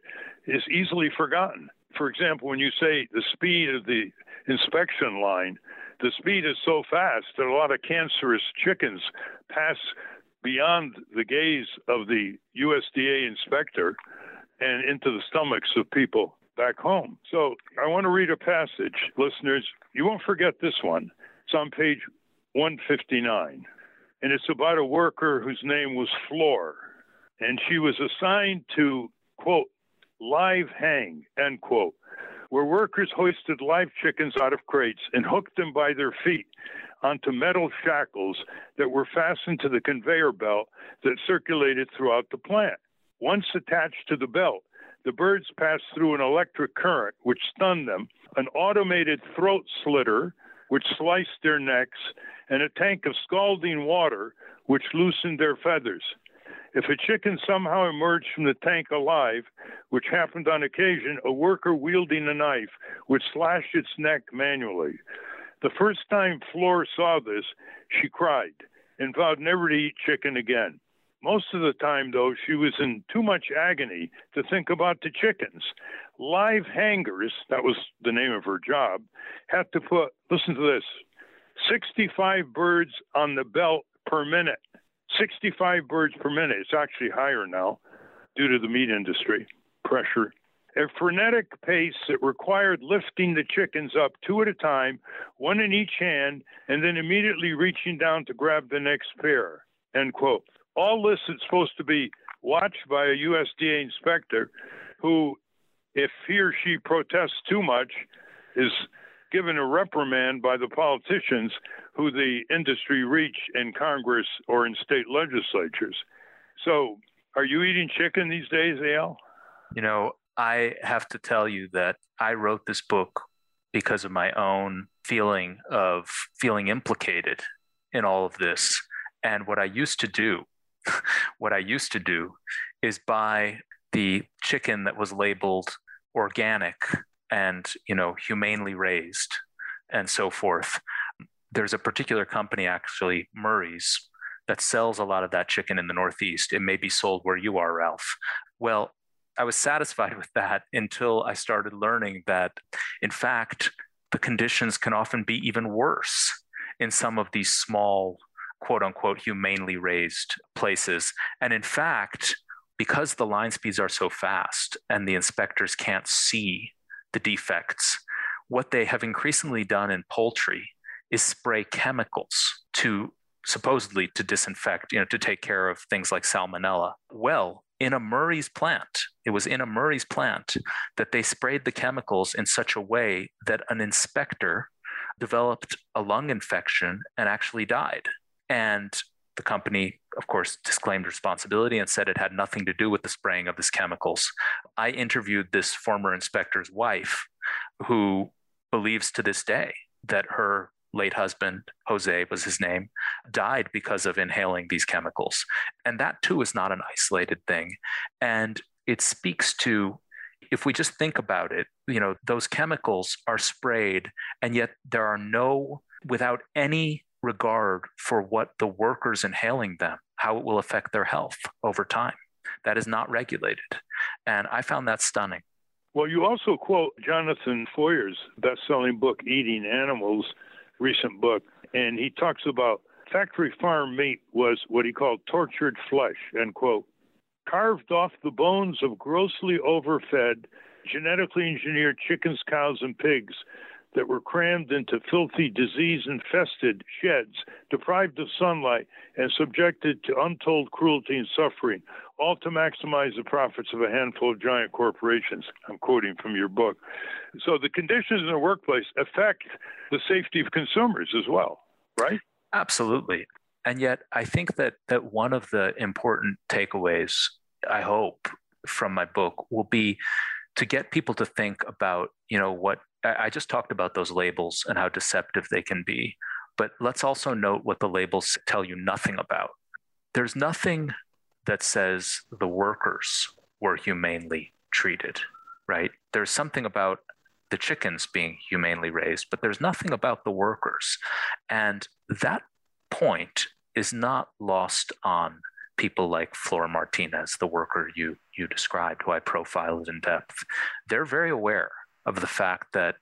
is easily forgotten. For example, when you say the speed of the inspection line, the speed is so fast that a lot of cancerous chickens pass beyond the gaze of the USDA inspector and into the stomachs of people back home. So I want to read a passage, listeners. You won't forget this one. It's on page 159. And it's about a worker whose name was Floor. And she was assigned to, quote, live hang, end quote, where workers hoisted live chickens out of crates and hooked them by their feet onto metal shackles that were fastened to the conveyor belt that circulated throughout the plant. Once attached to the belt, the birds passed through an electric current which stunned them, an automated throat slitter which sliced their necks, and a tank of scalding water which loosened their feathers. If a chicken somehow emerged from the tank alive, which happened on occasion, a worker wielding a knife would slash its neck manually. The first time Floor saw this, she cried and vowed never to eat chicken again. Most of the time, though, she was in too much agony to think about the chickens. Live hangers, that was the name of her job, had to put, listen to this, 65 birds on the belt per minute. 65 birds per minute. It's actually higher now due to the meat industry pressure. A frenetic pace that required lifting the chickens up two at a time, one in each hand, and then immediately reaching down to grab the next pair. End quote. All this is supposed to be watched by a USDA inspector who, if he or she protests too much, is given a reprimand by the politicians who the industry reach in Congress or in state legislatures. So, are you eating chicken these days, Eyal? You know, I have to tell you that I wrote this book because of my own feeling of feeling implicated in all of this. And what I used to do, (laughs) what I used to do is buy the chicken that was labeled organic and, you know, humanely raised and so forth there's a particular company, actually, Murray's, that sells a lot of that chicken in the Northeast. It may be sold where you are, Ralph. Well, I was satisfied (laughs) with that until I started learning that, in fact, the conditions can often be even worse in some of these small, quote unquote, humanely raised places. And in fact, because the line speeds are so fast and the inspectors can't see the defects, what they have increasingly done in poultry is spray chemicals to supposedly to disinfect, you know, to take care of things like salmonella. Well, in a Murray's plant, it was in a Murray's plant that they sprayed the chemicals in such a way that an inspector developed a lung infection and actually died. And the company, of course, disclaimed responsibility and said it had nothing to do with the spraying of these chemicals. I interviewed this former inspector's wife, who believes to this day that her late husband, Jose was his name, died because of inhaling these chemicals. And that too is not an isolated thing. And it speaks to, if we just think about it, you know, those chemicals are sprayed, and yet there are no, without any regard for what the workers inhaling them, how it will affect their health over time. That is not regulated. And I found that stunning. Well, you also quote Jonathan Foer's best selling book, Eating Animals, recent book, and he talks about factory farm meat was what he called tortured flesh, end quote. Carved off the bones of grossly overfed, genetically engineered chickens, cows, and pigs that were crammed into filthy, disease infested sheds, deprived of sunlight, and subjected to untold cruelty and suffering, all to maximize the profits of a handful of giant corporations. I'm quoting from your book. So the conditions in the workplace affect the safety of consumers as well, right? Absolutely. And yet, I think that that one of the important takeaways, I hope, from my book will be to get people to think about, you know, what I just talked about those labels and how deceptive they can be. But let's also note what the labels tell you nothing about. There's nothing that says the workers were humanely treated, right? There's something about the chickens being humanely raised, but there's nothing about the workers. And that point is not lost on people like Flora Martinez, the worker you you described, who I profiled in depth. They're very aware of the fact that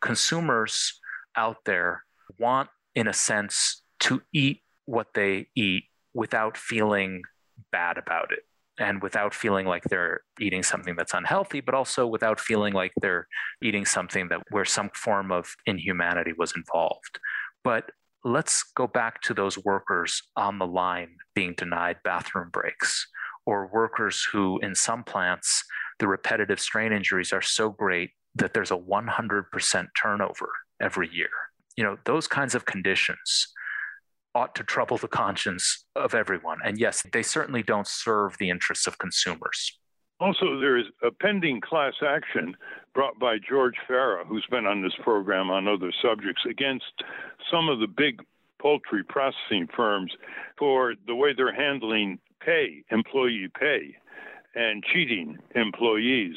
consumers out there want, in a sense, to eat what they eat without feeling bad about it and without feeling like they're eating something that's unhealthy, but also without feeling like they're eating something that where some form of inhumanity was involved. But let's go back to those workers on the line being denied bathroom breaks, or workers who, in some plants, the repetitive strain injuries are so great that there's a 100% turnover every year. You know, those kinds of conditions ought to trouble the conscience of everyone. And yes, they certainly don't serve the interests of consumers. Also, there is a pending class action brought by George Farah, who's been on this program on other subjects, against some of the big poultry processing firms for the way they're handling pay, employee pay, and cheating employees.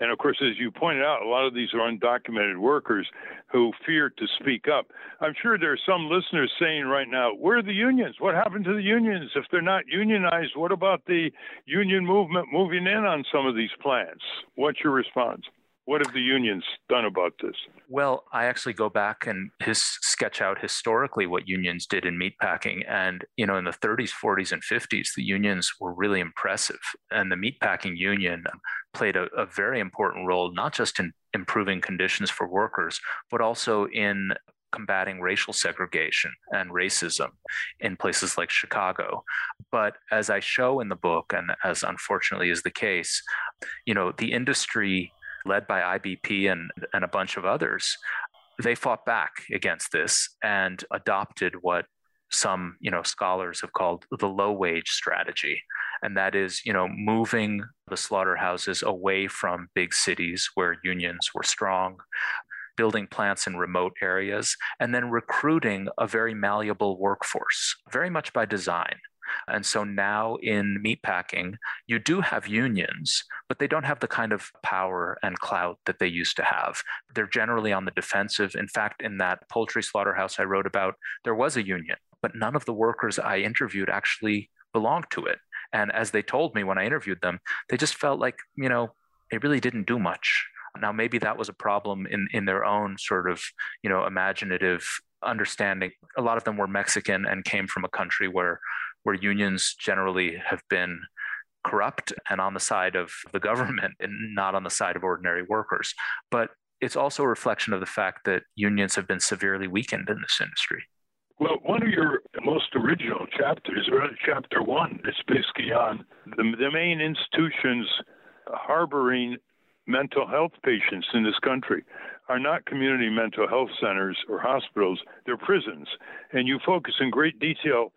And of course, as you pointed out, a lot of these are undocumented workers who fear to speak up. I'm sure there are some listeners saying right now, where are the unions? What happened to the unions? If they're not unionized, what about the union movement moving in on some of these plants? What's your response? What have the unions done about this? Well, I actually go back and his sketch out historically what unions did in meatpacking. And, you know, in the 30s, 40s, and 50s, the unions were really impressive. And the meatpacking union played a, a very important role, not just in improving conditions for workers, but also in combating racial segregation and racism in places like Chicago. But as I show in the book, and as unfortunately is the case, you know, the industry led by IBP and, and a bunch of others, they fought back against this and adopted what some you know scholars have called the low wage strategy. And that is you know moving the slaughterhouses away from big cities where unions were strong building plants in remote areas and then recruiting a very malleable workforce very much by design and so now in meatpacking, you do have unions, but they don't have the kind of power and clout that they used to have. They're generally on the defensive. In fact, in that poultry slaughterhouse I wrote about, there was a union, but none of the workers I interviewed actually belonged to it. And as they told me when I interviewed them, they just felt like, you know, it really didn't do much. Now, maybe that was a problem in, in their own sort of, you know, imaginative understanding. A lot of them were Mexican and came from a country where where unions generally have been corrupt and on the side of the government and not on the side of ordinary workers. But it's also a reflection of the fact that unions have been severely weakened in this industry. Well, one of your most original chapters, or chapter one, is basically on the, the main institutions harboring mental health patients in this country are not community mental health centers or hospitals, they're prisons. And you focus in great detail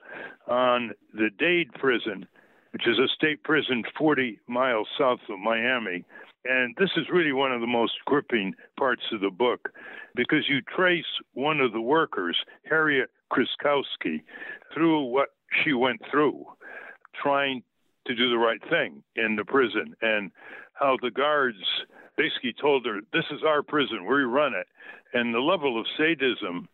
on the Dade prison, which is a state prison 40 miles south of Miami. And this is really one of the most gripping parts of the book because you trace one of the workers, Harriet Krzykowski, through what she went through trying to do the right thing in the prison and how the guards basically told her, This is our prison, we run it. And the level of sadism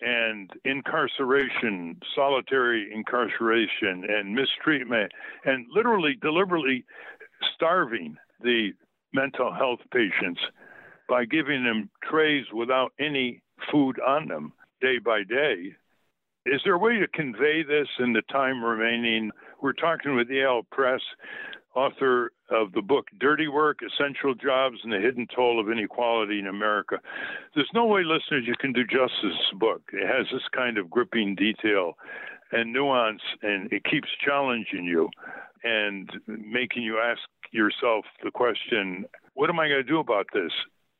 and incarceration, solitary incarceration, and mistreatment, and literally deliberately starving the mental health patients by giving them trays without any food on them day by day. Is there a way to convey this in the time remaining? We're talking with Eyal Press author of the book Dirty Work Essential Jobs and the Hidden Toll of Inequality in America. There's no way, listeners, you can do justice to this book. It has this kind of gripping detail and nuance, and it keeps challenging you and making you ask yourself the question what am I going to do about this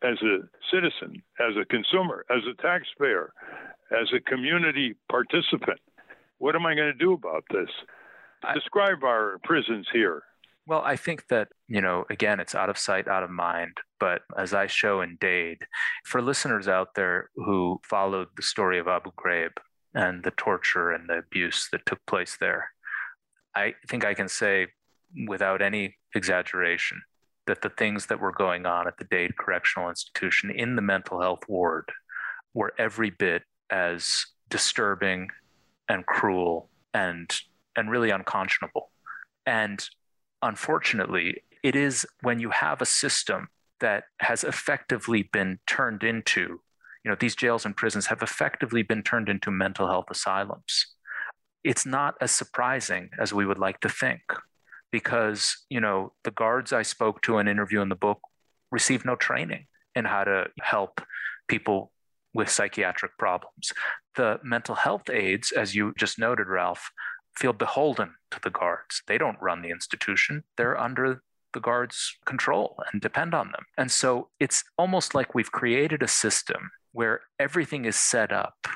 as a citizen, as a consumer, as a taxpayer, as a community participant? What am I going to do about this? Describe our prisons here. Well, I think that, you know, again, it's out of sight, out of mind. but as I show in Dade, for listeners out there who followed the story of Abu Ghraib and the torture and the abuse that took place there, I think I can say without any exaggeration that the things that were going on at the Dade Correctional Institution in the mental health ward were every bit as disturbing and cruel and and really unconscionable. And unfortunately, it is when you have a system that has effectively been turned into, you know, these jails and prisons have effectively been turned into mental health asylums. It's not as surprising as we would like to think because, you know, the guards I spoke to and interview in the book received no training in how to help people with psychiatric problems. The mental health aides, as you just noted, Ralph, feel beholden to the guards. They don't run the institution, they're under the guards' control and depend on them. And so it's almost like we've created a system where everything is set up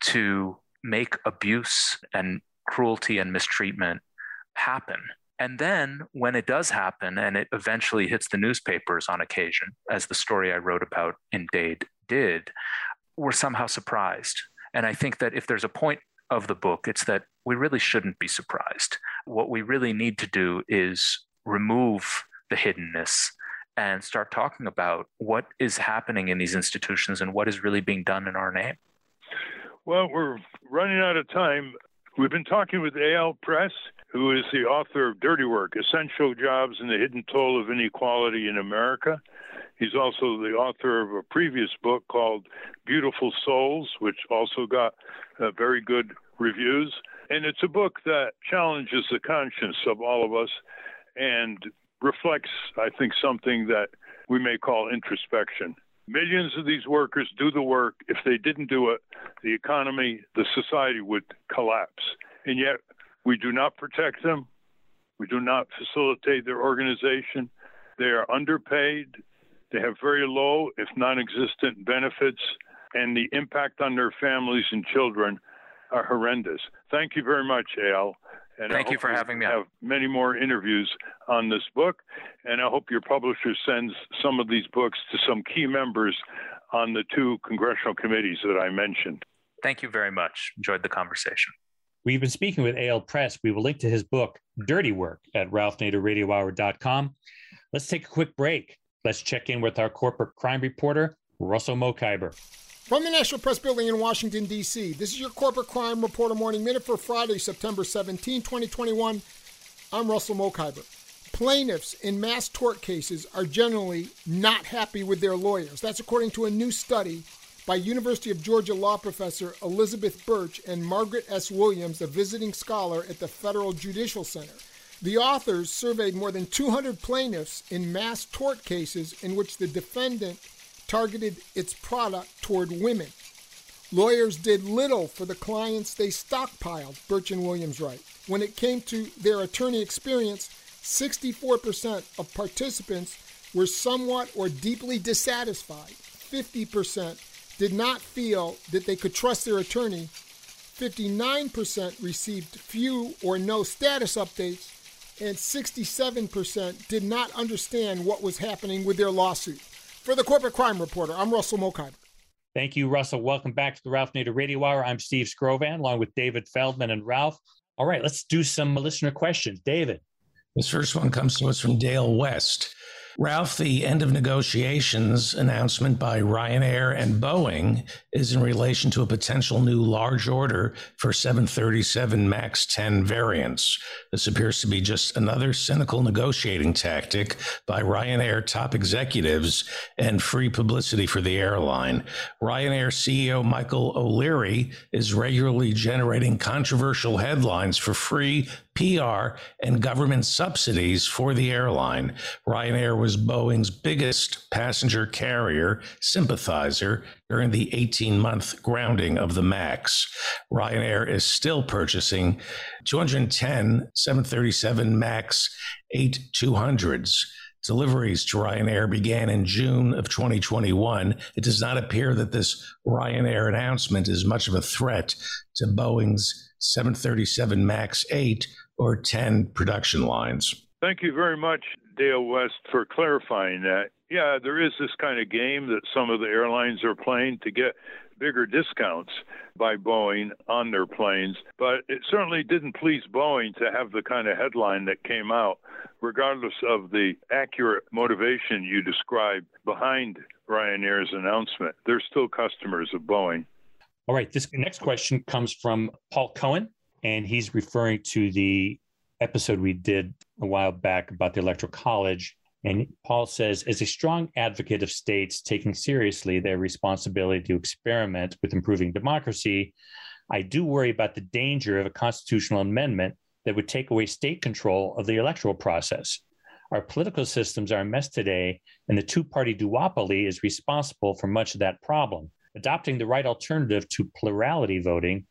to make abuse and cruelty and mistreatment happen. And then when it does happen and it eventually hits the newspapers on occasion, as the story I wrote about in Dade did, we're somehow surprised. And I think that if there's a point of the book, it's that we really shouldn't be surprised. What we really need to do is remove the hiddenness and start talking about what is happening in these institutions and what is really being done in our name. Well, we're running out of time. We've been talking with Eyal Press, who is the author of Dirty Work Essential Jobs and the Hidden Toll of Inequality in America. He's also the author of a previous book called Beautiful Souls, which also got uh, very good reviews. And it's a book that challenges the conscience of all of us and reflects, I think, something that we may call introspection. Millions of these workers do the work. If they didn't do it, the economy, the society would collapse. And yet, we do not protect them. We do not facilitate their organization. They are underpaid. They have very low, if non existent, benefits. And the impact on their families and children are horrendous. Thank you very much, Eyal. And Thank you for having me. Have many more interviews on this book, and I hope your publisher sends some of these books to some key members on the two congressional committees that I mentioned. Thank you very much. Enjoyed the conversation. We've been speaking with Eyal Press. We will link to his book, Dirty Work, at ralphnaderradiohour.com. Let's take a quick break. Let's check in with our corporate crime reporter, Russell Mokhiber. From the National Press Building in Washington, D.C., this is your Corporate Crime Reporter Morning Minute for Friday, September 17, 2021. I'm Russell Mokhiber. Plaintiffs in mass tort cases are generally not happy with their lawyers. That's according to a new study by University of Georgia law professor Elizabeth Burch and Margaret S. Williams, a visiting scholar at the Federal Judicial Center. The authors surveyed more than 200 plaintiffs in mass tort cases in which the defendant targeted its product toward women. Lawyers did little for the clients they stockpiled, Burch and Williams write. When it came to their attorney experience, 64% of participants were somewhat or deeply dissatisfied. 50% did not feel that they could trust their attorney. 59% received few or no status updates, and 67% did not understand what was happening with their lawsuit. For the Corporate Crime Reporter, I'm Russell Mokhiber. Thank you, Russell. Welcome back to the Ralph Nader Radio Hour. I'm Steve Skrovan, along with David Feldman and Ralph. All right, let's do some listener questions. David. This first one comes to us from Dale West. Ralph, the end of negotiations announcement by Ryanair and Boeing is in relation to a potential new large order for 737 MAX 10 variants. This appears to be just another cynical negotiating tactic by Ryanair top executives and free publicity for the airline. Ryanair CEO Michael O'Leary is regularly generating controversial headlines for free PR and government subsidies for the airline. Ryanair was Boeing's biggest passenger carrier sympathizer during the 18 month grounding of the MAX. Ryanair is still purchasing 210 737 MAX 8 200s. Deliveries to Ryanair began in June of 2021. It does not appear that this Ryanair announcement is much of a threat to Boeing's 737 MAX 8 or 10 production lines. Thank you very much, Dale West for clarifying that. Yeah, there is this kind of game that some of the airlines are playing to get bigger discounts by Boeing on their planes, but it certainly didn't please Boeing to have the kind of headline that came out, regardless of the accurate motivation you described behind Ryanair's announcement. They're still customers of Boeing. All right, this next question comes from Paul Cohen, and he's referring to the episode we did a while back about the Electoral College and Paul says, as a strong advocate of states taking seriously their responsibility to experiment with improving democracy, I do worry about the danger of a constitutional amendment that would take away state control of the electoral process. Our political systems are a mess today, and the two party duopoly is responsible for much of that problem. Adopting the right alternative to plurality voting,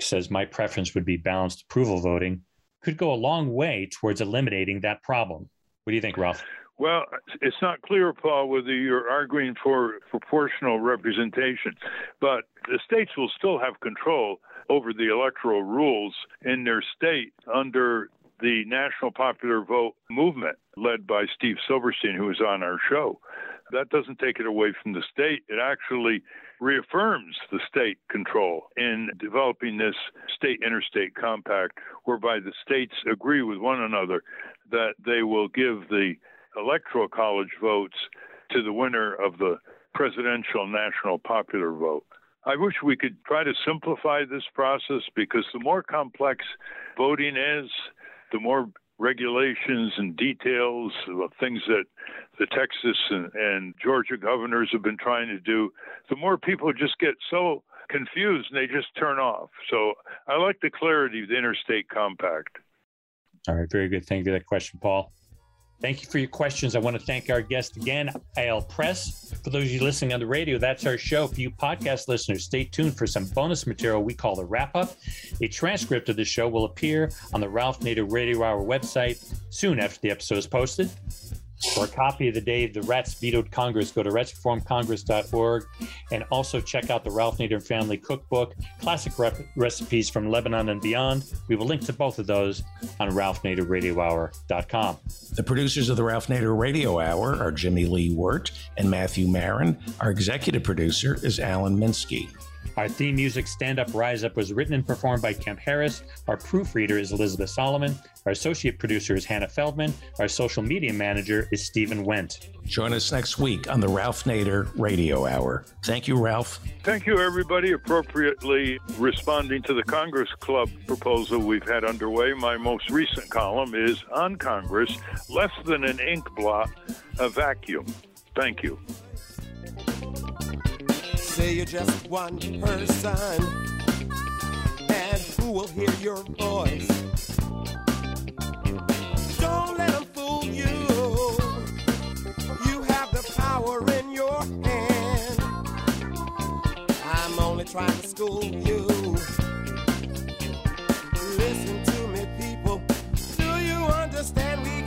he says, my preference would be balanced approval voting, could go a long way towards eliminating that problem. What do you think, Ralph? Well, it's not clear, Paul, whether you're arguing for proportional representation, but the states will still have control over the electoral rules in their state under the National Popular Vote movement led by Steve Silberstein, who was on our show. That doesn't take it away from the state. It actually reaffirms the state control in developing this state interstate compact, whereby the states agree with one another that they will give the electoral college votes to the winner of the presidential national popular vote. I wish we could try to simplify this process because the more complex voting is, the more regulations and details of things that the Texas and, and, Georgia governors have been trying to do, the more people just get so confused and they just turn off. So I like the clarity of the interstate compact. All right, very good. Thank you for that question, Paul. Thank you for your questions. I want to thank our guest again, Eyal Press. For those of you listening on the radio, that's our show. For you podcast listeners, stay tuned for some bonus material we call the wrap up. A transcript of the show will appear on the Ralph Nader Radio Hour website soon after the episode is posted. For a copy of the day the Rats vetoed Congress, go to ratsreformcongress.org and also check out the Ralph Nader Family Cookbook, classic rep- recipes from Lebanon and beyond. We will link to both of those on ralphnaderradiohour.com. The producers of the Ralph Nader Radio Hour are Jimmy Lee Wirt and Matthew Marin. Our executive producer is Alan Minsky. Our theme music, Stand Up, Rise Up, was written and performed by Kemp Harris. Our proofreader is Elizabeth Solomon. Our associate producer is Hannah Feldman. Our social media manager is Stephen Wendt. Join us next week on the Ralph Nader Radio Hour. Thank you, Ralph. Thank you, everybody. Appropriately responding to the Congress Club proposal we've had underway, my most recent column is on Congress less than an ink blot, a vacuum. Thank you say you're just one person. And who will hear your voice? Don't let them fool you. You have the power in your hand. I'm only trying to school you. Listen to me, people. Do you understand me?